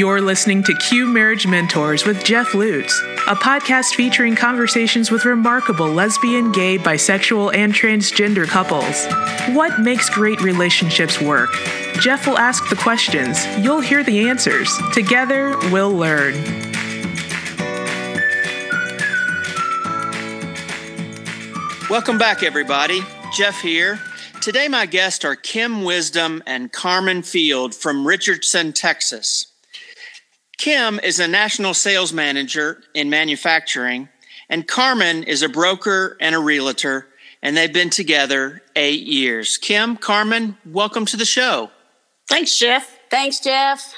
You're listening to Q Marriage Mentors with Jeff Lutz, a podcast featuring conversations with remarkable lesbian, gay, bisexual, and transgender couples. What makes great relationships work? Jeff will ask the questions. You'll hear the answers. Together, we'll learn. Welcome back, everybody. Jeff here. Today, my guests are Kim Wisdom and Carmen Field from Richardson, Texas. Kim is a national sales manager in manufacturing, and Carmen is a broker and a realtor, and they've been together eight years. Kim, Carmen, welcome to the show. Thanks, Jeff. Thanks, Jeff.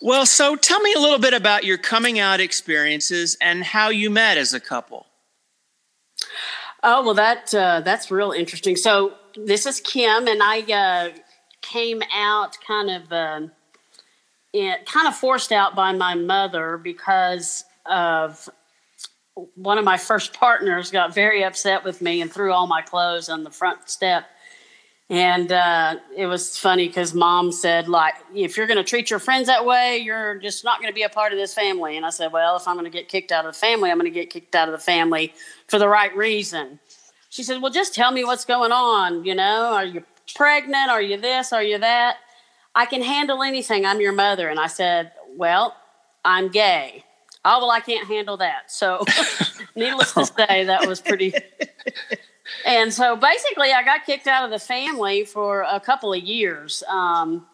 Well, so tell me a little bit about your coming out experiences and how you met as a couple. Oh well, that uh, that's real interesting. So this is Kim, and I uh, came out kind of. Uh, it kind of forced out by my mother because of one of my first partners got very upset with me and threw all my clothes on the front step. And uh, it was funny because mom said like if you're going to treat your friends that way you're just not going to be a part of this family. And i said well if i'm going to get kicked out of the family i'm going to get kicked out of the family for the right reason. She said well just tell me what's going on you know? Are you pregnant? Are you this? Are you that I can handle anything. I'm your mother. And I said, Well, I'm gay. Oh, well, I can't handle that. So, needless to say, that was pretty. and so basically, I got kicked out of the family for a couple of years um,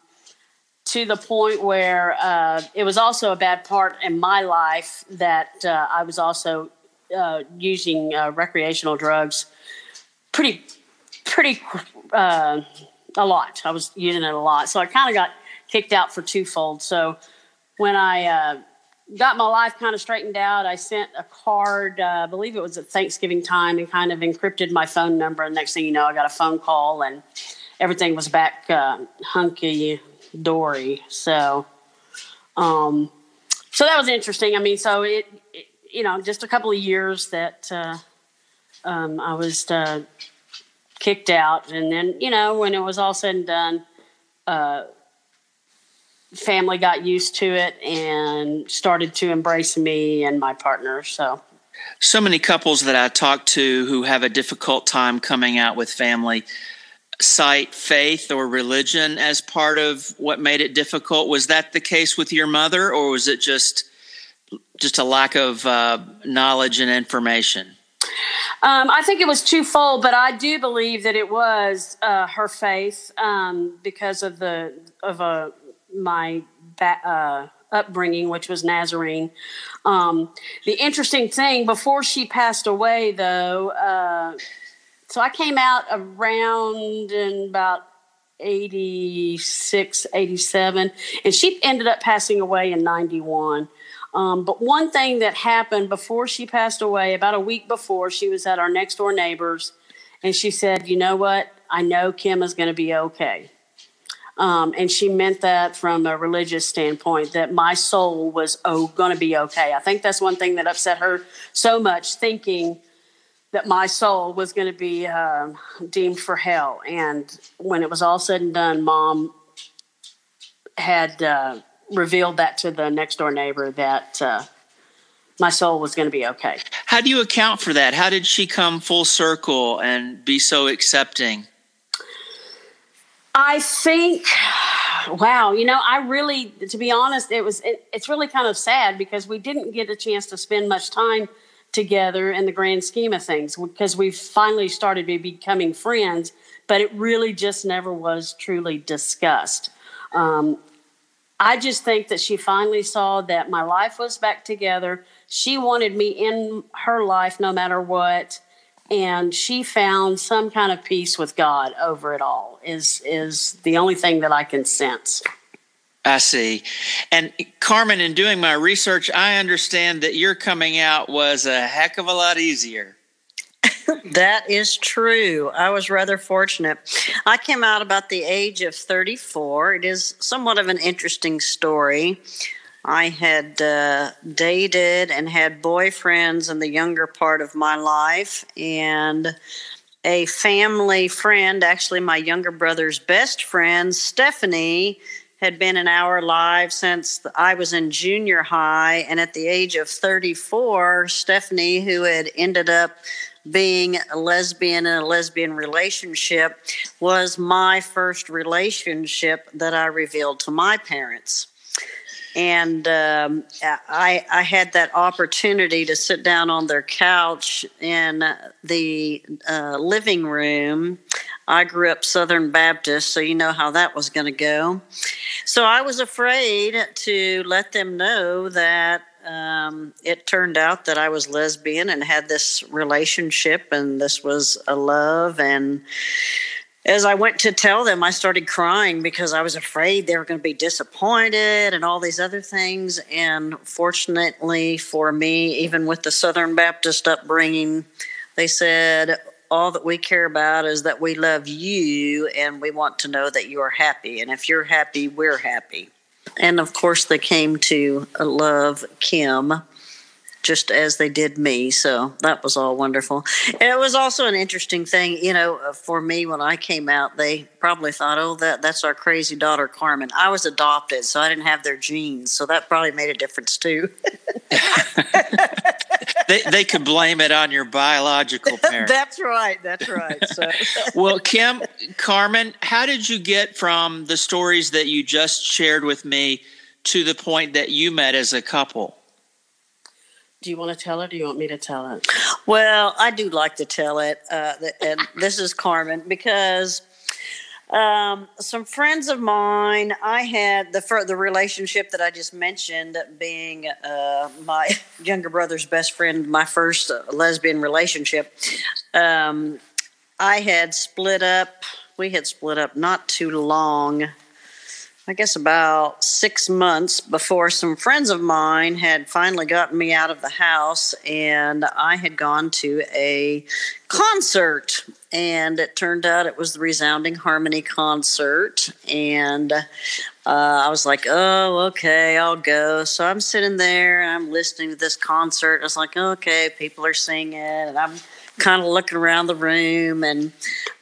to the point where uh, it was also a bad part in my life that uh, I was also uh, using uh, recreational drugs pretty, pretty uh, a lot. I was using it a lot. So I kind of got kicked out for twofold. So when I uh, got my life kind of straightened out, I sent a card, uh, I believe it was at Thanksgiving time, and kind of encrypted my phone number. And next thing you know, I got a phone call and everything was back uh, hunky dory. So, um, so that was interesting. I mean, so it, it, you know, just a couple of years that uh, um, I was uh, kicked out. And then, you know, when it was all said and done, uh, family got used to it and started to embrace me and my partner. So, so many couples that I talk to who have a difficult time coming out with family cite faith or religion as part of what made it difficult. Was that the case with your mother, or was it just just a lack of uh, knowledge and information? Um, I think it was twofold, but I do believe that it was uh, her faith um, because of the of uh, my ba- uh, upbringing, which was Nazarene. Um, the interesting thing before she passed away, though, uh, so I came out around in about 86, 87, and she ended up passing away in 91. Um, but one thing that happened before she passed away, about a week before, she was at our next door neighbors, and she said, "You know what? I know Kim is going to be okay." Um, and she meant that from a religious standpoint that my soul was oh going to be okay. I think that's one thing that upset her so much, thinking that my soul was going to be uh, deemed for hell. And when it was all said and done, mom had uh, revealed that to the next door neighbor that uh, my soul was going to be okay. How do you account for that? How did she come full circle and be so accepting? I think, wow, you know, I really, to be honest, it was, it, it's really kind of sad because we didn't get a chance to spend much time together in the grand scheme of things because we finally started becoming friends, but it really just never was truly discussed. Um, I just think that she finally saw that my life was back together. She wanted me in her life no matter what. And she found some kind of peace with God over it all, is, is the only thing that I can sense. I see. And Carmen, in doing my research, I understand that your coming out was a heck of a lot easier. That is true. I was rather fortunate. I came out about the age of 34. It is somewhat of an interesting story. I had uh, dated and had boyfriends in the younger part of my life, and a family friend, actually my younger brother's best friend, Stephanie, had been in our lives since I was in junior high. And at the age of 34, Stephanie, who had ended up being a lesbian in a lesbian relationship, was my first relationship that I revealed to my parents and um, I, I had that opportunity to sit down on their couch in the uh, living room. I grew up Southern Baptist, so you know how that was going to go. So I was afraid to let them know that um, it turned out that I was lesbian and had this relationship, and this was a love and as I went to tell them, I started crying because I was afraid they were going to be disappointed and all these other things. And fortunately for me, even with the Southern Baptist upbringing, they said, all that we care about is that we love you and we want to know that you are happy. And if you're happy, we're happy. And of course, they came to love Kim just as they did me. So that was all wonderful. And it was also an interesting thing, you know, uh, for me when I came out, they probably thought, "Oh, that that's our crazy daughter Carmen." I was adopted, so I didn't have their genes, so that probably made a difference too. they they could blame it on your biological parents. that's right. That's right. So. well, Kim, Carmen, how did you get from the stories that you just shared with me to the point that you met as a couple? Do you want to tell it or do you want me to tell it? Well, I do like to tell it. Uh, and this is Carmen because um, some friends of mine, I had the the relationship that I just mentioned being uh, my younger brother's best friend, my first lesbian relationship. Um, I had split up. We had split up not too long I guess about six months before some friends of mine had finally gotten me out of the house, and I had gone to a concert. And it turned out it was the Resounding Harmony concert. And uh, I was like, oh, okay, I'll go. So I'm sitting there and I'm listening to this concert. I was like, okay, people are singing, and I'm kind of looking around the room and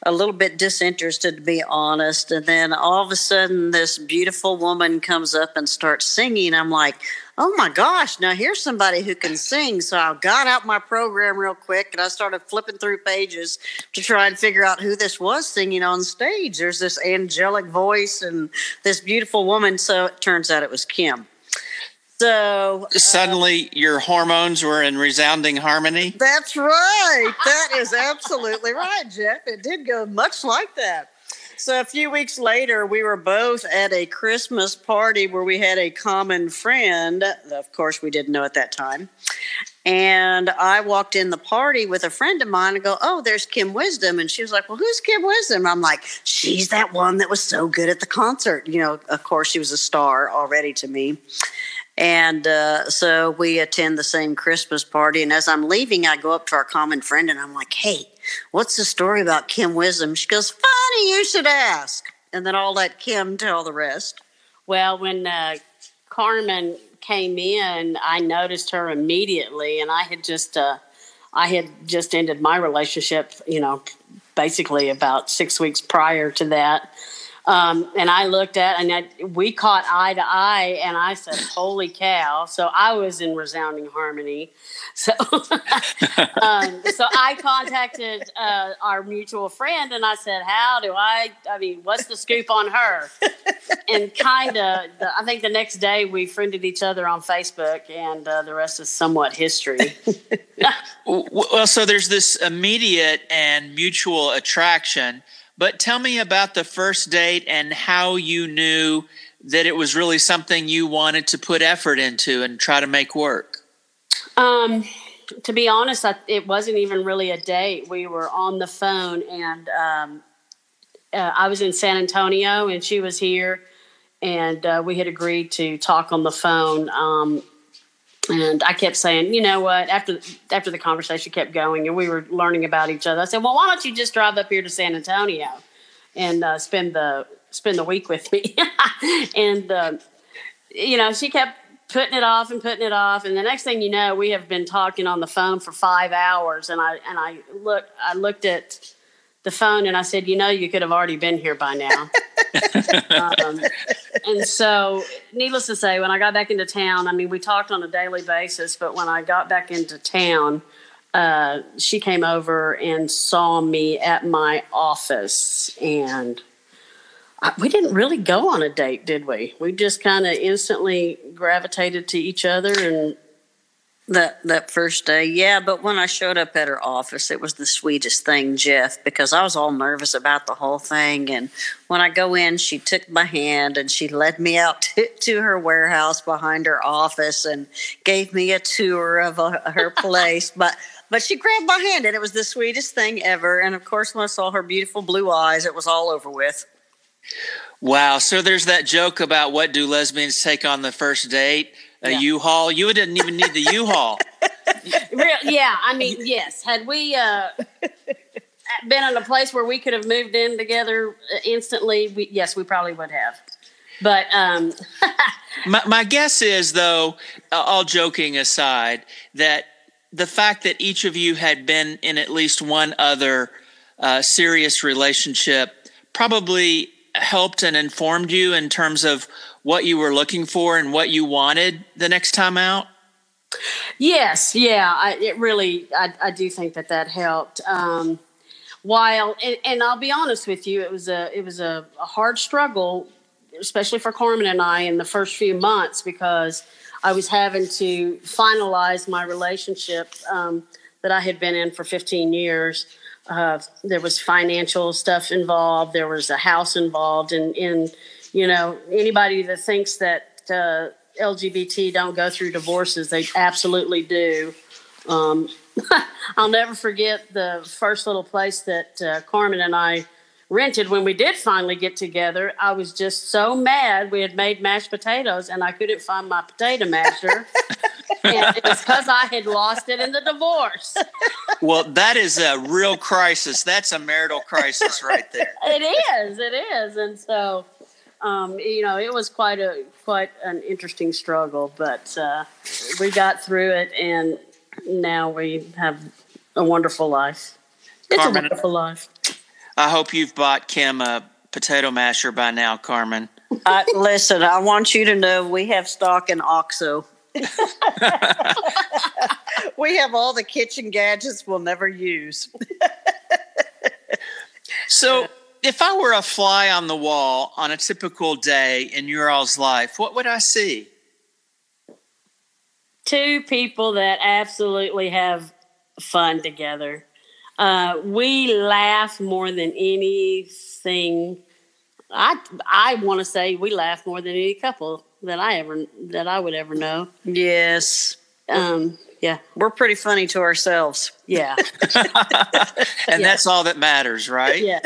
a little bit disinterested, to be honest. And then all of a sudden, this beautiful woman comes up and starts singing. I'm like, oh my gosh, now here's somebody who can sing. So I got out my program real quick and I started flipping through pages to try and figure out who this was singing on stage. There's this angelic voice and this beautiful woman. So it turns out it was Kim. So uh, suddenly your hormones were in resounding harmony. That's right. That is absolutely right, Jeff. It did go much like that. So a few weeks later, we were both at a Christmas party where we had a common friend. Of course, we didn't know at that time. And I walked in the party with a friend of mine and go, Oh, there's Kim Wisdom. And she was like, Well, who's Kim Wisdom? I'm like, She's that one that was so good at the concert. You know, of course, she was a star already to me. And uh, so we attend the same Christmas party. And as I'm leaving, I go up to our common friend and I'm like, hey, what's the story about Kim Wisdom? She goes, funny, you should ask. And then I'll let Kim tell the rest. Well, when uh, Carmen came in, I noticed her immediately, and I had just, uh, I had just ended my relationship, you know, basically about six weeks prior to that. Um, and I looked at and I, we caught eye to eye, and I said, "Holy cow!" So I was in resounding harmony. So, um, so I contacted uh, our mutual friend, and I said, "How do I? I mean, what's the scoop on her?" and kind of, I think the next day we friended each other on Facebook, and uh, the rest is somewhat history. well, so there's this immediate and mutual attraction but tell me about the first date and how you knew that it was really something you wanted to put effort into and try to make work. Um, to be honest, I, it wasn't even really a date. We were on the phone, and um, uh, I was in San Antonio, and she was here, and uh, we had agreed to talk on the phone. Um, and I kept saying, you know what? After after the conversation kept going, and we were learning about each other, I said, well, why don't you just drive up here to San Antonio and uh, spend the spend the week with me? and uh, you know, she kept putting it off and putting it off, and the next thing you know, we have been talking on the phone for five hours. And I and I look I looked at the phone and I said, you know, you could have already been here by now. um, and so, needless to say, when I got back into town, I mean, we talked on a daily basis, but when I got back into town, uh, she came over and saw me at my office, and I, we didn't really go on a date, did we? We just kind of instantly gravitated to each other and that that first day, yeah. But when I showed up at her office, it was the sweetest thing, Jeff, because I was all nervous about the whole thing. And when I go in, she took my hand and she led me out to, to her warehouse behind her office and gave me a tour of a, uh, her place. but but she grabbed my hand, and it was the sweetest thing ever. And of course, when I saw her beautiful blue eyes, it was all over with. Wow. So there's that joke about what do lesbians take on the first date? A yeah. U-Haul. You didn't even need the U-Haul. yeah, I mean, yes. Had we uh, been in a place where we could have moved in together instantly, we, yes, we probably would have. But um, my, my guess is, though, all joking aside, that the fact that each of you had been in at least one other uh, serious relationship probably helped and informed you in terms of what you were looking for and what you wanted the next time out? Yes, yeah, I, it really, I, I, do think that that helped. Um, while, and, and, I'll be honest with you, it was a, it was a, a, hard struggle, especially for Carmen and I in the first few months because I was having to finalize my relationship um, that I had been in for 15 years. Uh, there was financial stuff involved. There was a house involved, and in you know, anybody that thinks that uh, LGBT don't go through divorces, they absolutely do. Um, I'll never forget the first little place that uh, Carmen and I rented when we did finally get together. I was just so mad. We had made mashed potatoes and I couldn't find my potato masher. and it was because I had lost it in the divorce. Well, that is a real crisis. That's a marital crisis right there. It is. It is. And so um, you know, it was quite a quite an interesting struggle, but uh, we got through it, and now we have a wonderful life. It's Carmen, a wonderful life. I hope you've bought Kim a potato masher by now, Carmen. Uh, listen, I want you to know we have stock in OXO. we have all the kitchen gadgets we'll never use. so if I were a fly on the wall on a typical day in your all's life, what would I see? Two people that absolutely have fun together. Uh, we laugh more than anything. I I want to say we laugh more than any couple that I ever that I would ever know. Yes. Um, yeah. We're pretty funny to ourselves. Yeah. and yeah. that's all that matters, right? Yeah.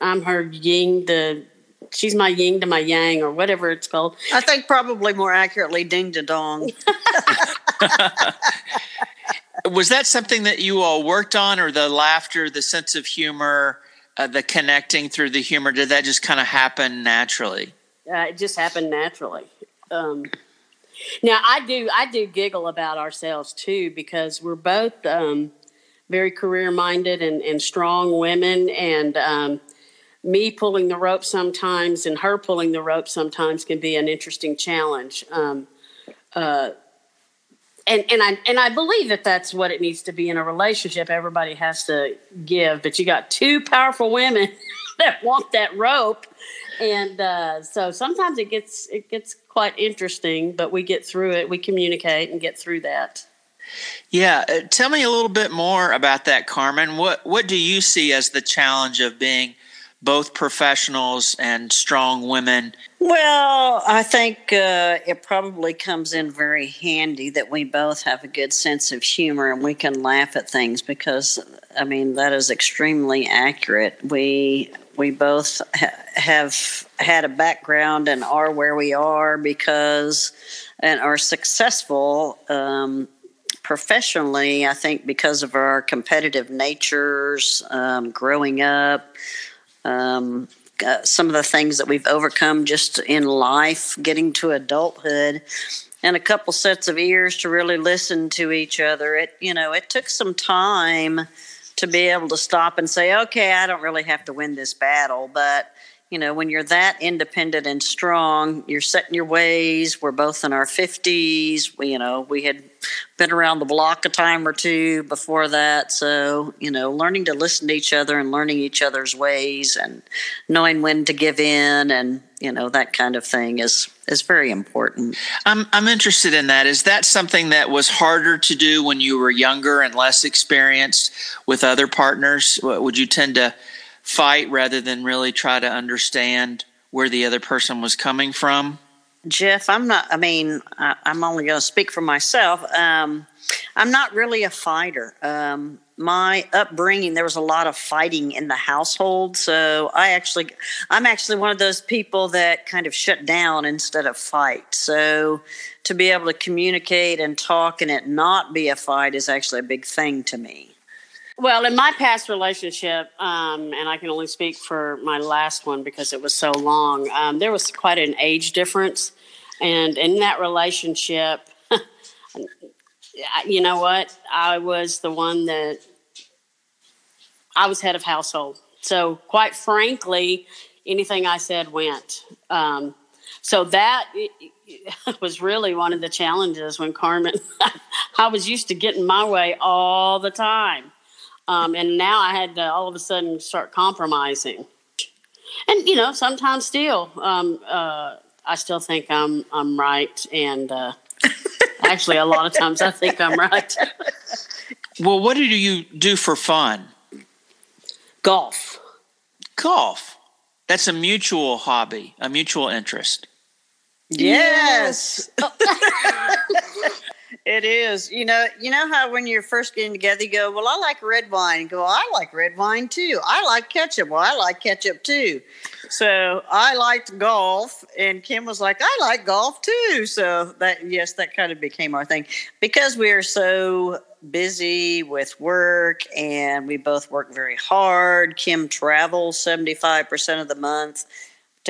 I'm her yin to she's my yin to my yang or whatever it's called. I think probably more accurately ding to dong. Was that something that you all worked on or the laughter, the sense of humor, uh, the connecting through the humor, did that just kind of happen naturally? Uh, it just happened naturally. Um, now I do I do giggle about ourselves too because we're both um, very career minded and, and strong women and um, me pulling the rope sometimes and her pulling the rope sometimes can be an interesting challenge. Um, uh, and and I and I believe that that's what it needs to be in a relationship. Everybody has to give, but you got two powerful women that want that rope, and uh, so sometimes it gets it gets quite interesting. But we get through it. We communicate and get through that. Yeah, uh, tell me a little bit more about that, Carmen. What what do you see as the challenge of being both professionals and strong women? Well, I think uh, it probably comes in very handy that we both have a good sense of humor and we can laugh at things because, I mean, that is extremely accurate. We we both ha- have had a background and are where we are because and are successful um, professionally. I think because of our competitive natures, um, growing up um, uh, some of the things that we've overcome just in life, getting to adulthood, and a couple sets of ears to really listen to each other. It you know it took some time to be able to stop and say, okay, I don't really have to win this battle, but you know, when you're that independent and strong, you're setting your ways. We're both in our 50s. We, you know, we had been around the block a time or two before that. So, you know, learning to listen to each other and learning each other's ways and knowing when to give in and, you know, that kind of thing is is very important. I'm I'm interested in that. Is that something that was harder to do when you were younger and less experienced with other partners? Would you tend to fight rather than really try to understand where the other person was coming from? Jeff, I'm not, I mean, I, am only going to speak for myself. Um, I'm not really a fighter. Um, my upbringing, there was a lot of fighting in the household. So I actually, I'm actually one of those people that kind of shut down instead of fight. So to be able to communicate and talk and it not be a fight is actually a big thing to me. Well, in my past relationship, um, and I can only speak for my last one because it was so long, um, there was quite an age difference. And in that relationship, you know what? I was the one that I was head of household. So, quite frankly, anything I said went. Um, so that was really one of the challenges when Carmen, I was used to getting my way all the time. Um, and now I had to all of a sudden start compromising. And you know, sometimes still, um, uh, I still think I'm I'm right, and uh, actually, a lot of times I think I'm right. well, what do you do for fun? Golf. Golf. That's a mutual hobby, a mutual interest. Yes. yes. It is. You know, you know how when you're first getting together, you go, Well, I like red wine. You go, I like red wine too. I like ketchup. Well, I like ketchup too. So I liked golf, and Kim was like, I like golf too. So that, yes, that kind of became our thing because we are so busy with work and we both work very hard. Kim travels 75% of the month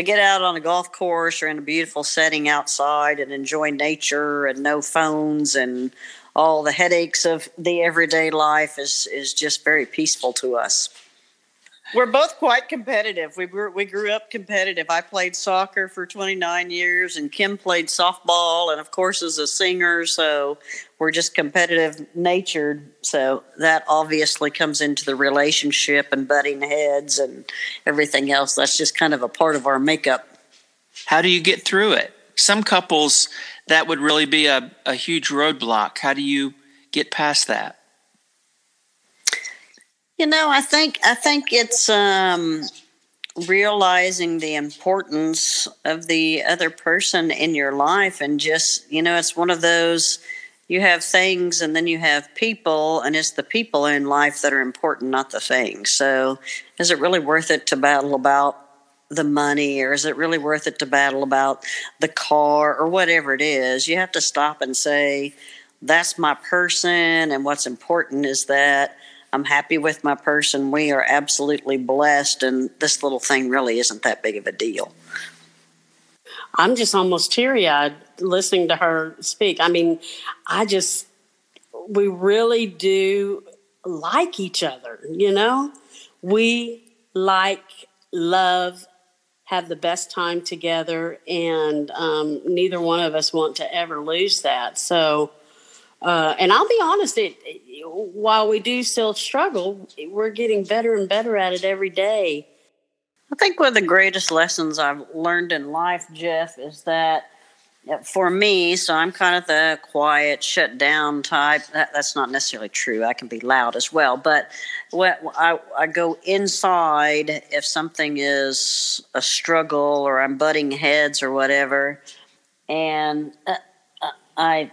to get out on a golf course or in a beautiful setting outside and enjoy nature and no phones and all the headaches of the everyday life is is just very peaceful to us. We're both quite competitive. We grew, we grew up competitive. I played soccer for 29 years, and Kim played softball, and of course, is a singer. So we're just competitive natured. So that obviously comes into the relationship and butting heads and everything else. That's just kind of a part of our makeup. How do you get through it? Some couples, that would really be a, a huge roadblock. How do you get past that? You know, I think I think it's um, realizing the importance of the other person in your life, and just you know, it's one of those. You have things, and then you have people, and it's the people in life that are important, not the things. So, is it really worth it to battle about the money, or is it really worth it to battle about the car, or whatever it is? You have to stop and say, "That's my person," and what's important is that I'm happy with my person. We are absolutely blessed, and this little thing really isn't that big of a deal. I'm just almost teary eyed listening to her speak. I mean, I just, we really do like each other, you know? We like, love, have the best time together, and um, neither one of us want to ever lose that. So, uh, and I'll be honest, it, while we do still struggle, we're getting better and better at it every day. I think one of the greatest lessons I've learned in life, Jeff, is that for me, so I'm kind of the quiet, shut down type. That, that's not necessarily true. I can be loud as well. But when I, I go inside if something is a struggle or I'm butting heads or whatever, and uh, uh I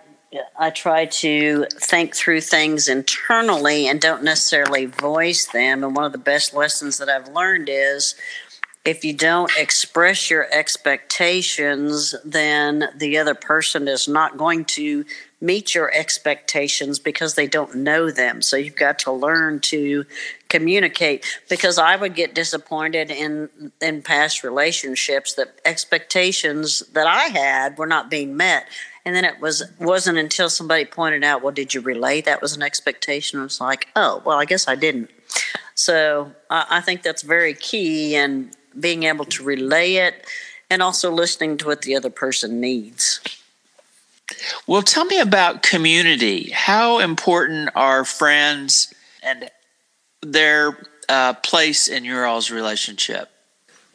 I try to think through things internally and don't necessarily voice them. And one of the best lessons that I've learned is if you don't express your expectations, then the other person is not going to meet your expectations because they don't know them. So you've got to learn to communicate because I would get disappointed in in past relationships that expectations that I had were not being met. And then it was wasn't until somebody pointed out, "Well, did you relay that was an expectation?" I was like, "Oh, well, I guess I didn't." So I think that's very key, in being able to relay it and also listening to what the other person needs. Well, tell me about community. How important are friends and their uh, place in your all's relationship?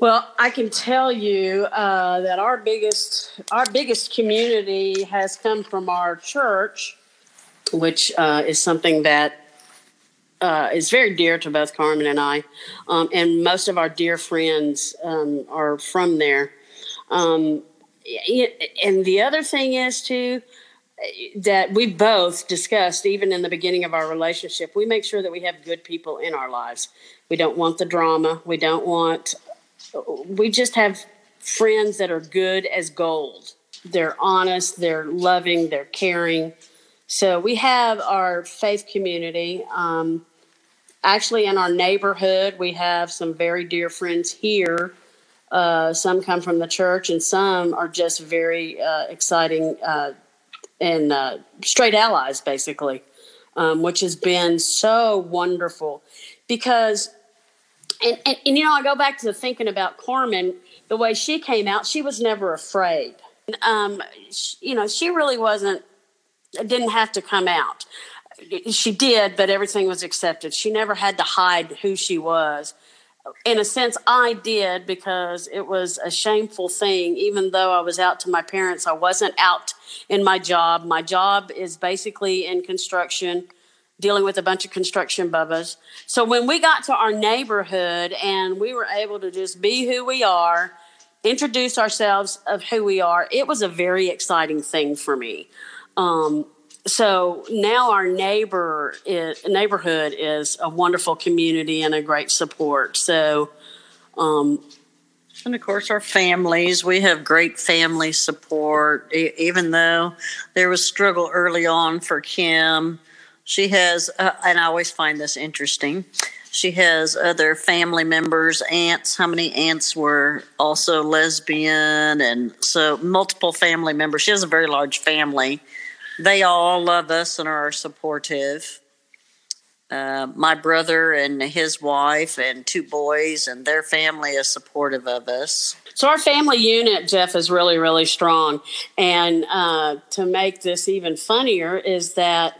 Well, I can tell you uh, that our biggest our biggest community has come from our church, which uh, is something that uh, is very dear to both Carmen and I, um, and most of our dear friends um, are from there. Um, and the other thing is too that we both discussed even in the beginning of our relationship we make sure that we have good people in our lives. We don't want the drama. We don't want we just have friends that are good as gold. They're honest they're loving they're caring. So we have our faith community. Um, actually in our neighborhood we have some very dear friends here. Uh, some come from the church, and some are just very uh, exciting uh, and uh, straight allies, basically, um, which has been so wonderful. Because, and, and, and, you know, I go back to thinking about Carmen, the way she came out, she was never afraid. Um, she, you know, she really wasn't, didn't have to come out. She did, but everything was accepted. She never had to hide who she was in a sense, I did because it was a shameful thing. Even though I was out to my parents, I wasn't out in my job. My job is basically in construction, dealing with a bunch of construction bubbas. So when we got to our neighborhood and we were able to just be who we are, introduce ourselves of who we are, it was a very exciting thing for me. Um, so now our neighbor is, neighborhood is a wonderful community and a great support. So, um, and of course, our families. We have great family support. even though there was struggle early on for Kim, she has, uh, and I always find this interesting. She has other family members, aunts. How many aunts were also lesbian? And so multiple family members. She has a very large family they all love us and are supportive. Uh, my brother and his wife and two boys and their family is supportive of us. So our family unit, Jeff, is really, really strong. And uh, to make this even funnier is that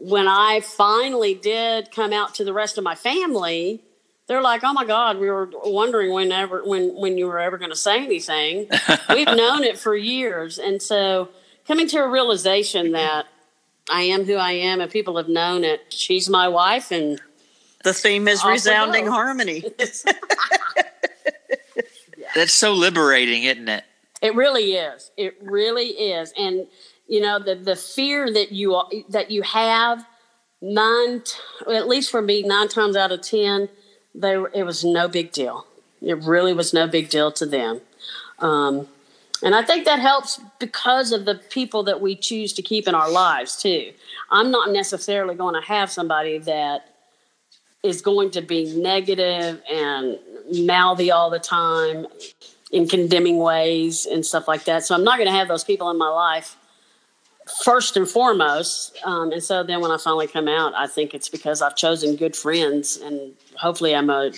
when I finally did come out to the rest of my family, they're like, "Oh my God, we were wondering whenever when when you were ever going to say anything. We've known it for years." And so coming to a realization mm-hmm. that I am who I am and people have known it. She's my wife and the theme is resounding harmony. That's so liberating, isn't it? It really is. It really is. And you know the the fear that you that you have nine at least for me nine times out of ten they it was no big deal. It really was no big deal to them. Um, and I think that helps because of the people that we choose to keep in our lives, too. I'm not necessarily going to have somebody that is going to be negative and mouthy all the time in condemning ways and stuff like that. So I'm not going to have those people in my life first and foremost. Um, and so then when I finally come out, I think it's because I've chosen good friends and hopefully I'm a,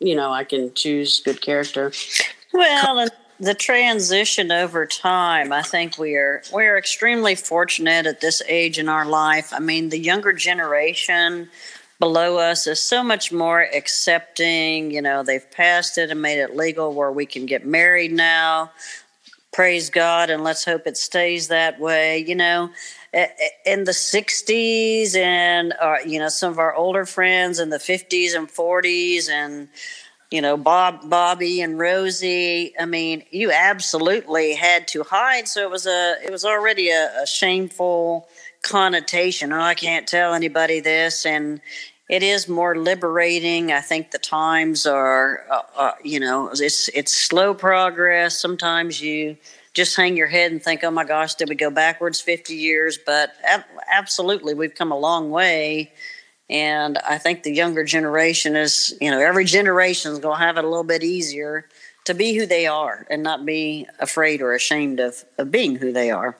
you know, I can choose good character. Well, and the transition over time, I think we are we're extremely fortunate at this age in our life. I mean, the younger generation below us is so much more accepting. You know, they've passed it and made it legal where we can get married now. Praise God, and let's hope it stays that way. You know, in the 60s and uh, you know some of our older friends in the 50s and 40s and you know bob bobby and rosie i mean you absolutely had to hide so it was a it was already a, a shameful connotation oh i can't tell anybody this and it is more liberating. I think the times are uh, uh, you know it's it's slow progress. Sometimes you just hang your head and think oh my gosh did we go backwards 50 years? But ab- absolutely we've come a long way. And I think the younger generation is, you know, every generation is going to have it a little bit easier to be who they are and not be afraid or ashamed of, of being who they are.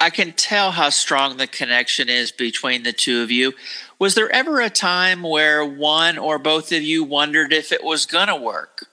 I can tell how strong the connection is between the two of you. Was there ever a time where one or both of you wondered if it was going to work?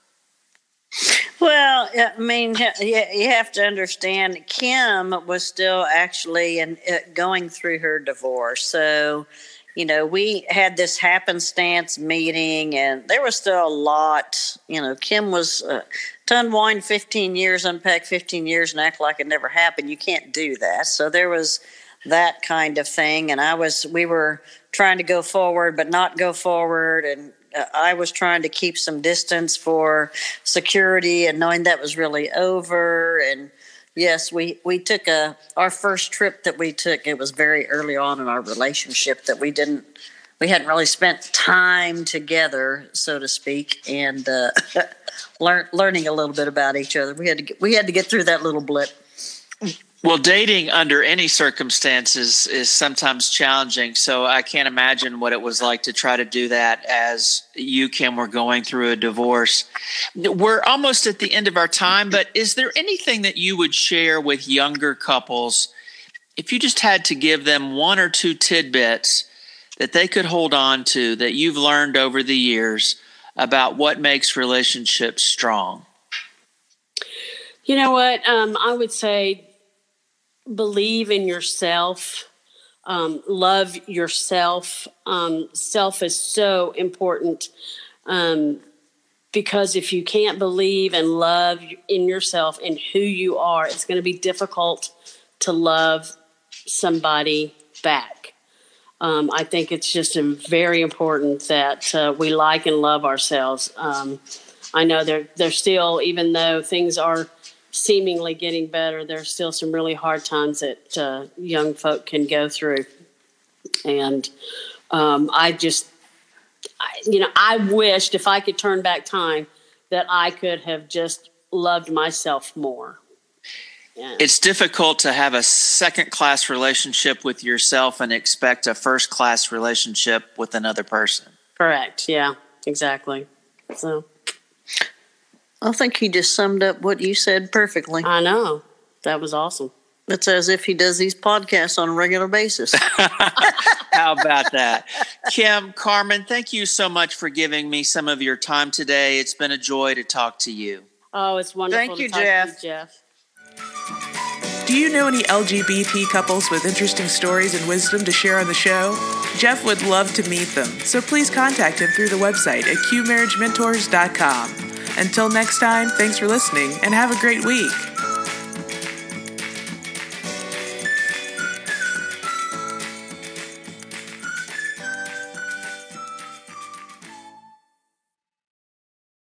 Well, I mean, you have to understand, Kim was still actually in, uh, going through her divorce. So, you know, we had this happenstance meeting, and there was still a lot. You know, Kim was uh, to unwind 15 years, unpack 15 years, and act like it never happened. You can't do that. So there was that kind of thing, and I was, we were trying to go forward, but not go forward, and uh, I was trying to keep some distance for security, and knowing that was really over, and Yes, we we took a our first trip that we took. It was very early on in our relationship that we didn't we hadn't really spent time together, so to speak, and uh, learn, learning a little bit about each other. We had to get, we had to get through that little blip. Well, dating under any circumstances is sometimes challenging. So I can't imagine what it was like to try to do that as you, Kim, were going through a divorce. We're almost at the end of our time, but is there anything that you would share with younger couples if you just had to give them one or two tidbits that they could hold on to that you've learned over the years about what makes relationships strong? You know what? Um, I would say believe in yourself, um, love yourself. Um, self is so important um, because if you can't believe and love in yourself and who you are, it's going to be difficult to love somebody back. Um, I think it's just very important that uh, we like and love ourselves. Um, I know they're they're still, even though things are seemingly getting better, there's still some really hard times that uh, young folk can go through. And um, I just, I, you know, I wished if I could turn back time that I could have just loved myself more. Yeah. It's difficult to have a second class relationship with yourself and expect a first class relationship with another person. Correct. Yeah, exactly. So I think he just summed up what you said perfectly. I know. That was awesome. It's as if he does these podcasts on a regular basis. How about that? Kim, Carmen, thank you so much for giving me some of your time today. It's been a joy to talk to you. Oh, it's wonderful thank you, Jeff. You, Jeff. Do you know any LGBT couples with interesting stories and wisdom to share on the show? Jeff would love to meet them, so please contact him through the website at qmarriagementors.com. Until next time, thanks for listening and have a great week.